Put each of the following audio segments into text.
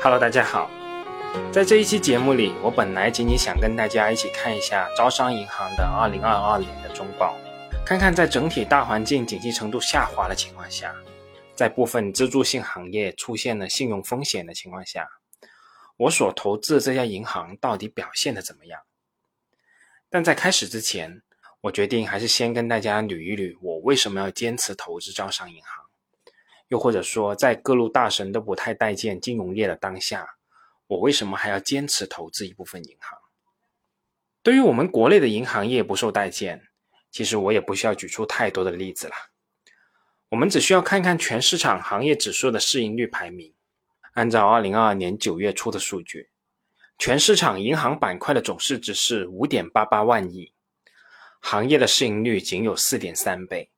Hello，大家好。在这一期节目里，我本来仅仅想跟大家一起看一下招商银行的2022年的中报，看看在整体大环境景气程度下滑的情况下，在部分支柱性行业出现了信用风险的情况下，我所投资的这家银行到底表现的怎么样？但在开始之前，我决定还是先跟大家捋一捋我为什么要坚持投资招商银行。又或者说，在各路大神都不太待见金融业的当下，我为什么还要坚持投资一部分银行？对于我们国内的银行业不受待见，其实我也不需要举出太多的例子了。我们只需要看看全市场行业指数的市盈率排名。按照二零二二年九月初的数据，全市场银行板块的总市值是五点八八万亿，行业的市盈率仅有四点三倍。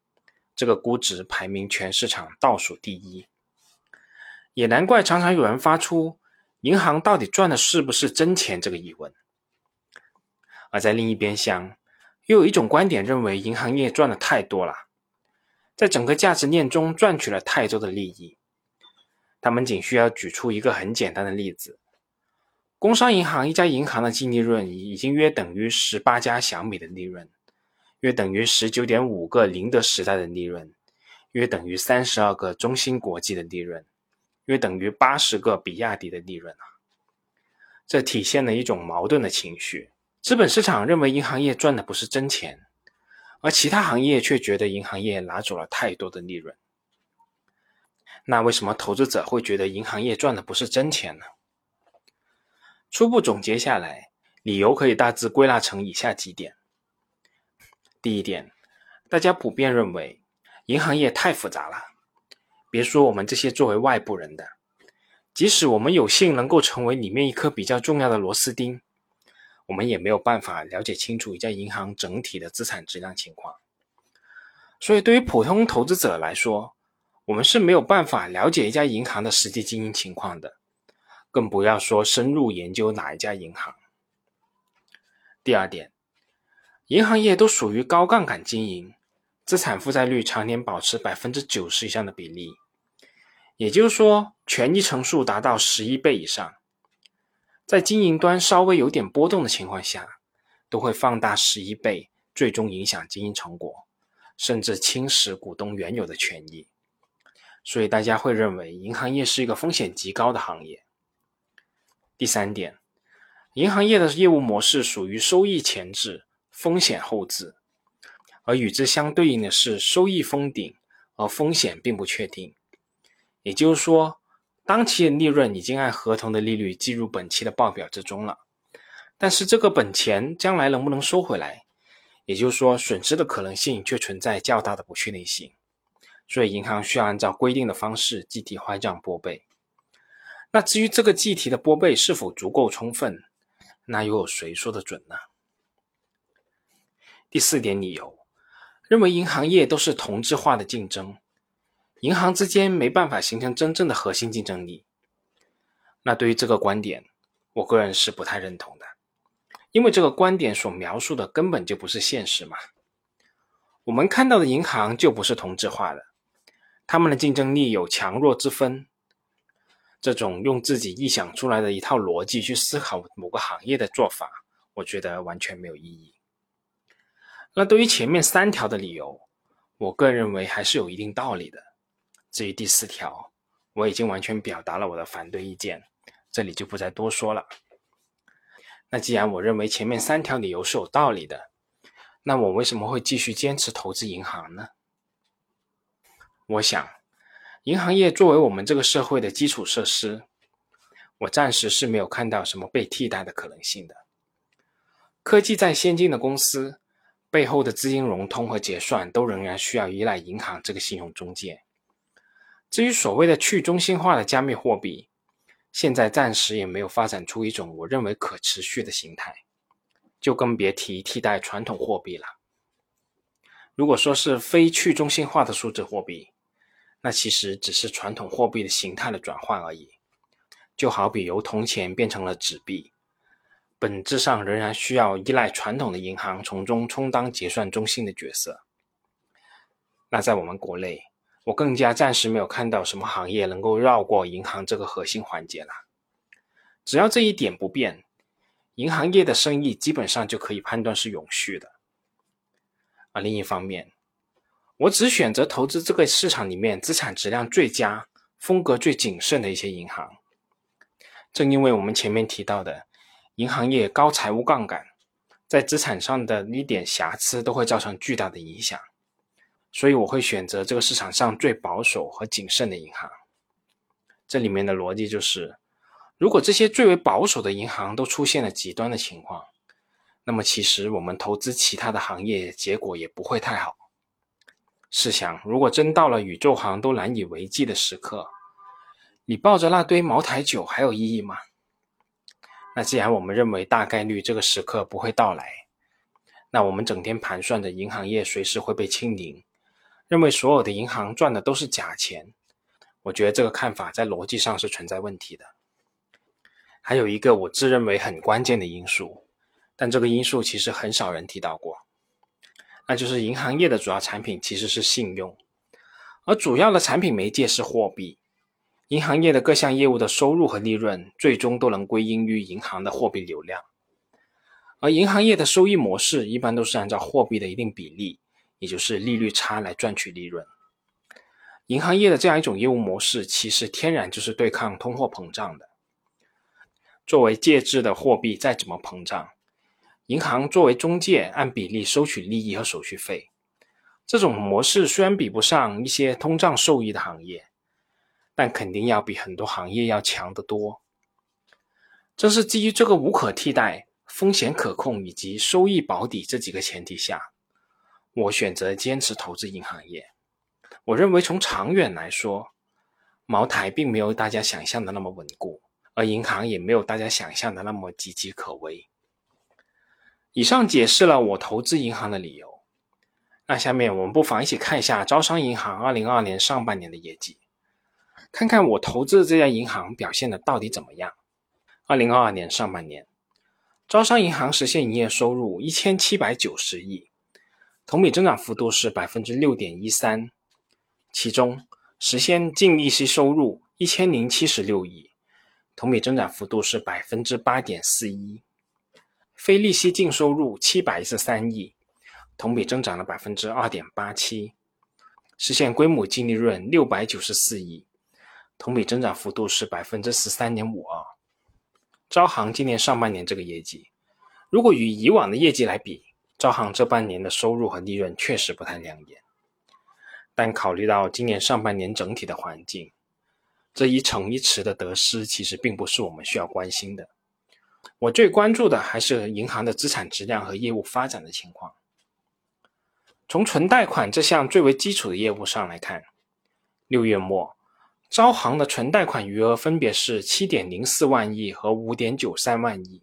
这个估值排名全市场倒数第一，也难怪常常有人发出“银行到底赚的是不是真钱”这个疑问。而在另一边厢，又有一种观点认为银行业赚的太多了，在整个价值链中赚取了太多的利益。他们仅需要举出一个很简单的例子：工商银行一家银行的净利润已经约等于十八家小米的利润。约等于十九点五个宁德时代的利润，约等于三十二个中芯国际的利润，约等于八十个比亚迪的利润啊！这体现了一种矛盾的情绪：资本市场认为银行业赚的不是真钱，而其他行业却觉得银行业拿走了太多的利润。那为什么投资者会觉得银行业赚的不是真钱呢？初步总结下来，理由可以大致归纳成以下几点。第一点，大家普遍认为银行业太复杂了。别说我们这些作为外部人的，即使我们有幸能够成为里面一颗比较重要的螺丝钉，我们也没有办法了解清楚一家银行整体的资产质量情况。所以，对于普通投资者来说，我们是没有办法了解一家银行的实际经营情况的，更不要说深入研究哪一家银行。第二点。银行业都属于高杠杆经营，资产负债率常年保持百分之九十以上的比例，也就是说，权益乘数达到十一倍以上，在经营端稍微有点波动的情况下，都会放大十一倍，最终影响经营成果，甚至侵蚀股东原有的权益。所以大家会认为银行业是一个风险极高的行业。第三点，银行业的业务模式属于收益前置。风险后置，而与之相对应的是收益封顶，而风险并不确定。也就是说，当期的利润已经按合同的利率计入本期的报表之中了，但是这个本钱将来能不能收回来，也就是说损失的可能性却存在较大的不确定性。所以银行需要按照规定的方式计提坏账拨备。那至于这个计提的拨备是否足够充分，那又有谁说得准呢？第四点理由，认为银行业都是同质化的竞争，银行之间没办法形成真正的核心竞争力。那对于这个观点，我个人是不太认同的，因为这个观点所描述的根本就不是现实嘛。我们看到的银行就不是同质化的，他们的竞争力有强弱之分。这种用自己臆想出来的一套逻辑去思考某个行业的做法，我觉得完全没有意义。那对于前面三条的理由，我个人认为还是有一定道理的。至于第四条，我已经完全表达了我的反对意见，这里就不再多说了。那既然我认为前面三条理由是有道理的，那我为什么会继续坚持投资银行呢？我想，银行业作为我们这个社会的基础设施，我暂时是没有看到什么被替代的可能性的。科技再先进的公司。背后的资金融通和结算都仍然需要依赖银行这个信用中介。至于所谓的去中心化的加密货币，现在暂时也没有发展出一种我认为可持续的形态，就更别提替代传统货币了。如果说是非去中心化的数字货币，那其实只是传统货币的形态的转换而已，就好比由铜钱变成了纸币。本质上仍然需要依赖传统的银行从中充当结算中心的角色。那在我们国内，我更加暂时没有看到什么行业能够绕过银行这个核心环节了。只要这一点不变，银行业的生意基本上就可以判断是永续的。而另一方面，我只选择投资这个市场里面资产质量最佳、风格最谨慎的一些银行。正因为我们前面提到的，银行业高财务杠杆，在资产上的一点瑕疵都会造成巨大的影响，所以我会选择这个市场上最保守和谨慎的银行。这里面的逻辑就是，如果这些最为保守的银行都出现了极端的情况，那么其实我们投资其他的行业结果也不会太好。试想，如果真到了宇宙行都难以为继的时刻，你抱着那堆茅台酒还有意义吗？那既然我们认为大概率这个时刻不会到来，那我们整天盘算着银行业随时会被清零，认为所有的银行赚的都是假钱，我觉得这个看法在逻辑上是存在问题的。还有一个我自认为很关键的因素，但这个因素其实很少人提到过，那就是银行业的主要产品其实是信用，而主要的产品媒介是货币。银行业的各项业务的收入和利润，最终都能归因于银行的货币流量。而银行业的收益模式一般都是按照货币的一定比例，也就是利率差来赚取利润。银行业的这样一种业务模式，其实天然就是对抗通货膨胀的。作为介质的货币再怎么膨胀，银行作为中介，按比例收取利益和手续费。这种模式虽然比不上一些通胀受益的行业。但肯定要比很多行业要强得多。正是基于这个无可替代、风险可控以及收益保底这几个前提下，我选择坚持投资银行业。我认为从长远来说，茅台并没有大家想象的那么稳固，而银行也没有大家想象的那么岌岌可危。以上解释了我投资银行的理由。那下面我们不妨一起看一下招商银行二零二二年上半年的业绩。看看我投资的这家银行表现的到底怎么样？二零二二年上半年，招商银行实现营业收入一千七百九十亿，同比增长幅度是百分之六点一三，其中实现净利息收入一千零七十六亿，同比增长幅度是百分之八点四一，非利息净收入七百一十三亿，同比增长了百分之二点八七，实现规模净利润六百九十四亿。同比增长幅度是百分之十三点五二。招行今年上半年这个业绩，如果与以往的业绩来比，招行这半年的收入和利润确实不太亮眼。但考虑到今年上半年整体的环境，这一城一池的得失其实并不是我们需要关心的。我最关注的还是银行的资产质量和业务发展的情况。从存贷款这项最为基础的业务上来看，六月末。招行的存贷款余额分别是七点零四万亿和五点九三万亿，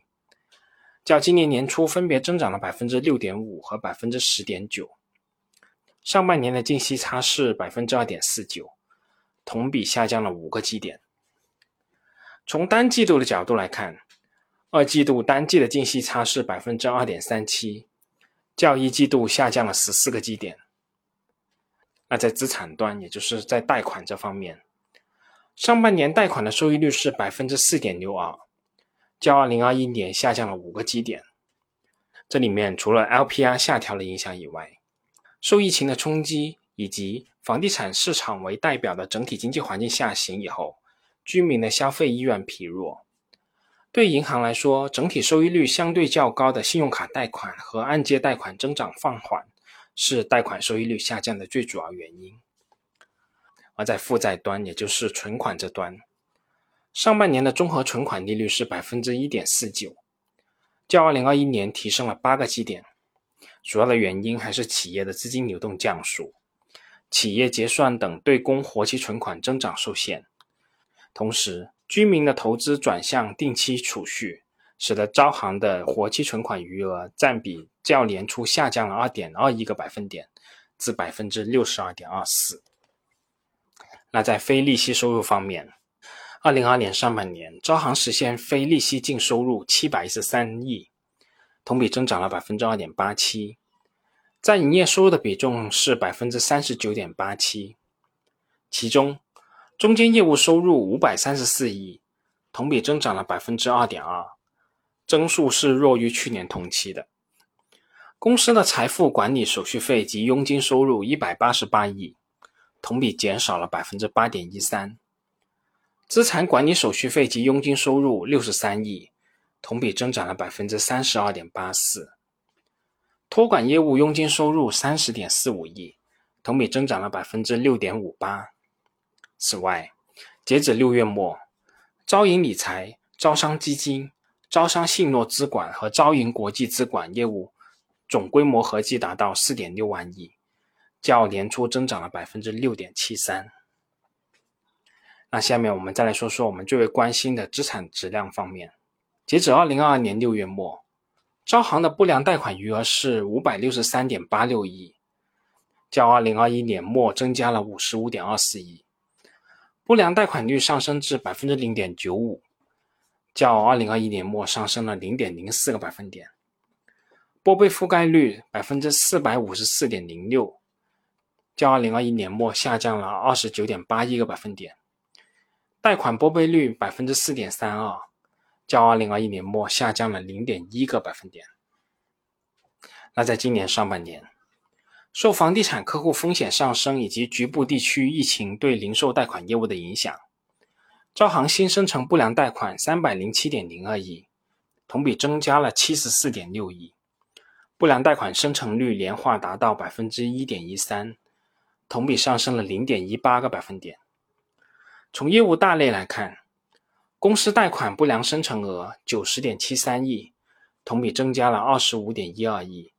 较今年年初分别增长了百分之六点五和百分之十点九。上半年的净息差是百分之二点四九，同比下降了五个基点。从单季度的角度来看，二季度单季的净息差是百分之二点三七，较一季度下降了十四个基点。那在资产端，也就是在贷款这方面。上半年贷款的收益率是百分之四点六二，较二零二一年下降了五个基点。这里面除了 LPR 下调的影响以外，受疫情的冲击以及房地产市场为代表的整体经济环境下行以后，居民的消费意愿疲弱。对银行来说，整体收益率相对较高的信用卡贷款和按揭贷款增长放缓，是贷款收益率下降的最主要原因。而在负债端，也就是存款这端，上半年的综合存款利率是百分之一点四九，较二零二一年提升了八个基点。主要的原因还是企业的资金流动降速，企业结算等对公活期存款增长受限。同时，居民的投资转向定期储蓄，使得招行的活期存款余额占比较年初下降了二点二一个百分点，至百分之六十二点二四。那在非利息收入方面，二零二二年上半年，招行实现非利息净收入七百一十三亿，同比增长了百分之二点八七，占营业收入的比重是百分之三十九点八七。其中，中间业务收入五百三十四亿，同比增长了百分之二点二，增速是弱于去年同期的。公司的财富管理手续费及佣金收入一百八十八亿，同比减少了百分之八点一三。资产管理手续费及佣金收入六十三亿，同比增长了百分之三十二点八四。托管业务佣金收入三十点四五亿，同比增长了百分之六点五八。此外，截止六月末，招银理财、招商基金、招商信诺资管和招银国际资管业务总规模合计达到四点六万亿，较年初增长了百分之六点七三。那下面我们再来说说我们最为关心的资产质量方面。截止二零二二年六月末，招行的不良贷款余额是五百六十三点八六亿，较二零二一年末增加了五十五点二四亿。不良贷款率上升至百分之零点九五，较二零二一年末上升了零点零四个百分点。拨备覆盖率百分之四百五十四点零六，较二零二一年末下降了二十九点八一个百分点。贷款拨备率百分之四点三二，较二零二一年末下降了零点一个百分点。那在今年上半年。受房地产客户风险上升以及局部地区疫情对零售贷款业务的影响，招行新生成不良贷款三百零七点零二亿，同比增加了七十四点六亿，不良贷款生成率年化达到百分之一点一三，同比上升了零点一八个百分点。从业务大类来看，公司贷款不良生成额九十点七三亿，同比增加了二十五点一二亿。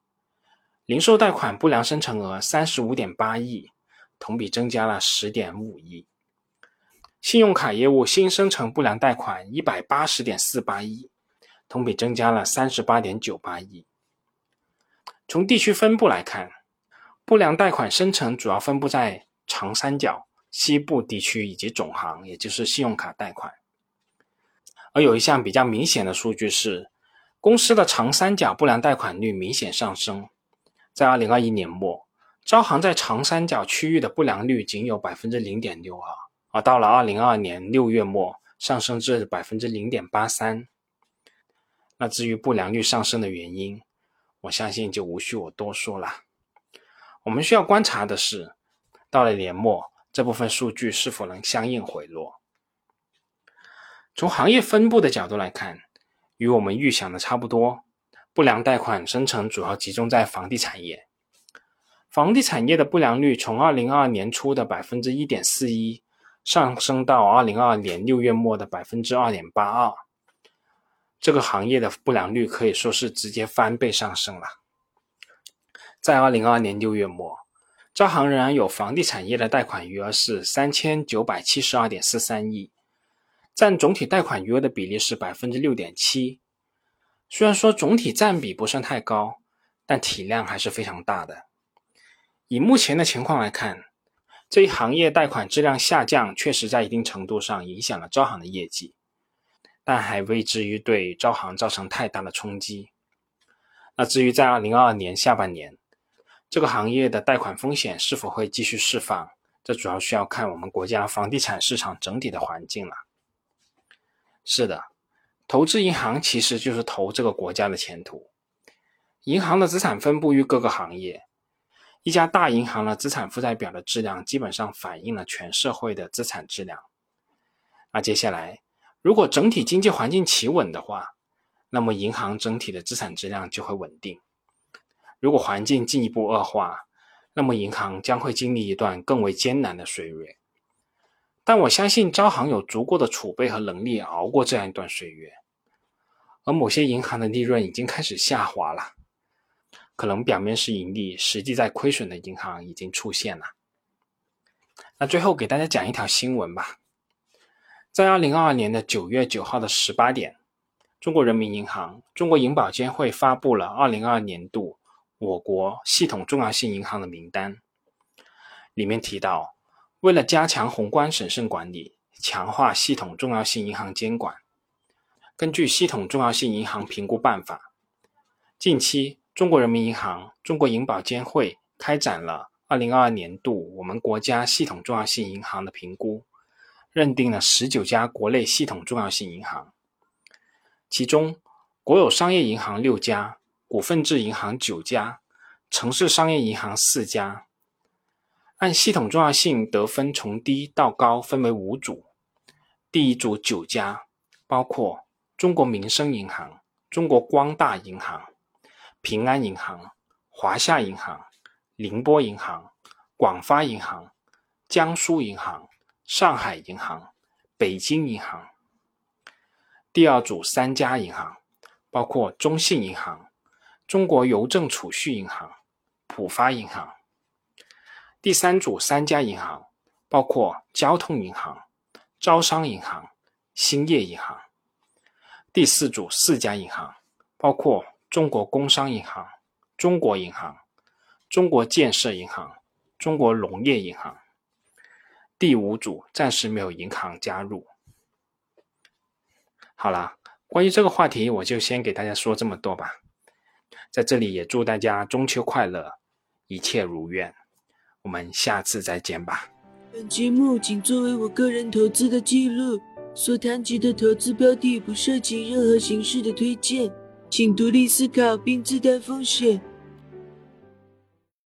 零售贷款不良生成额三十五点八亿，同比增加了十点五亿。信用卡业务新生成不良贷款一百八十点四八亿，同比增加了三十八点九八亿。从地区分布来看，不良贷款生成主要分布在长三角、西部地区以及总行，也就是信用卡贷款。而有一项比较明显的数据是，公司的长三角不良贷款率明显上升。在二零二一年末，招行在长三角区域的不良率仅有百分之零点六二，而到了二零二二年六月末，上升至百分之零点八三。那至于不良率上升的原因，我相信就无需我多说了。我们需要观察的是，到了年末，这部分数据是否能相应回落。从行业分布的角度来看，与我们预想的差不多。不良贷款生成主要集中在房地产业，房地产业的不良率从二零二二年初的百分之一点四一上升到二零二二年六月末的百分之二点八二，这个行业的不良率可以说是直接翻倍上升了。在二零二二年六月末，招行仍然有房地产业的贷款余额是三千九百七十二点四三亿，占总体贷款余额的比例是百分之六点七。虽然说总体占比不算太高，但体量还是非常大的。以目前的情况来看，这一行业贷款质量下降，确实在一定程度上影响了招行的业绩，但还未至于对招行造成太大的冲击。那至于在二零二二年下半年，这个行业的贷款风险是否会继续释放，这主要需要看我们国家房地产市场整体的环境了。是的。投资银行其实就是投这个国家的前途。银行的资产分布于各个行业，一家大银行的资产负债表的质量基本上反映了全社会的资产质量。那接下来，如果整体经济环境企稳的话，那么银行整体的资产质量就会稳定。如果环境进一步恶化，那么银行将会经历一段更为艰难的岁月。但我相信招行有足够的储备和能力熬过这样一段岁月，而某些银行的利润已经开始下滑了，可能表面是盈利，实际在亏损的银行已经出现了。那最后给大家讲一条新闻吧，在二零二二年的九月九号的十八点，中国人民银行、中国银保监会发布了二零二二年度我国系统重要性银行的名单，里面提到。为了加强宏观审慎管理，强化系统重要性银行监管，根据《系统重要性银行评估办法》，近期中国人民银行、中国银保监会开展了2022年度我们国家系统重要性银行的评估，认定了十九家国内系统重要性银行，其中国有商业银行六家，股份制银行九家，城市商业银行四家。按系统重要性得分从低到高分为五组，第一组九家，包括中国民生银行、中国光大银行、平安银行、华夏银行、宁波银行、广发银行、江苏银行。上海银行、北京银行。第二组三家银行，包括中信银行、中国邮政储蓄银行、浦发银行。第三组三家银行，包括交通银行、招商银行、兴业银行。第四组四家银行，包括中国工商银行、中国银行、中国建设银行、中国农业银行。第五组暂时没有银行加入。好了，关于这个话题，我就先给大家说这么多吧。在这里也祝大家中秋快乐，一切如愿。我们下次再见吧。本节目仅作为我个人投资的记录，所谈及的投资标的不涉及任何形式的推荐，请独立思考并自担风险。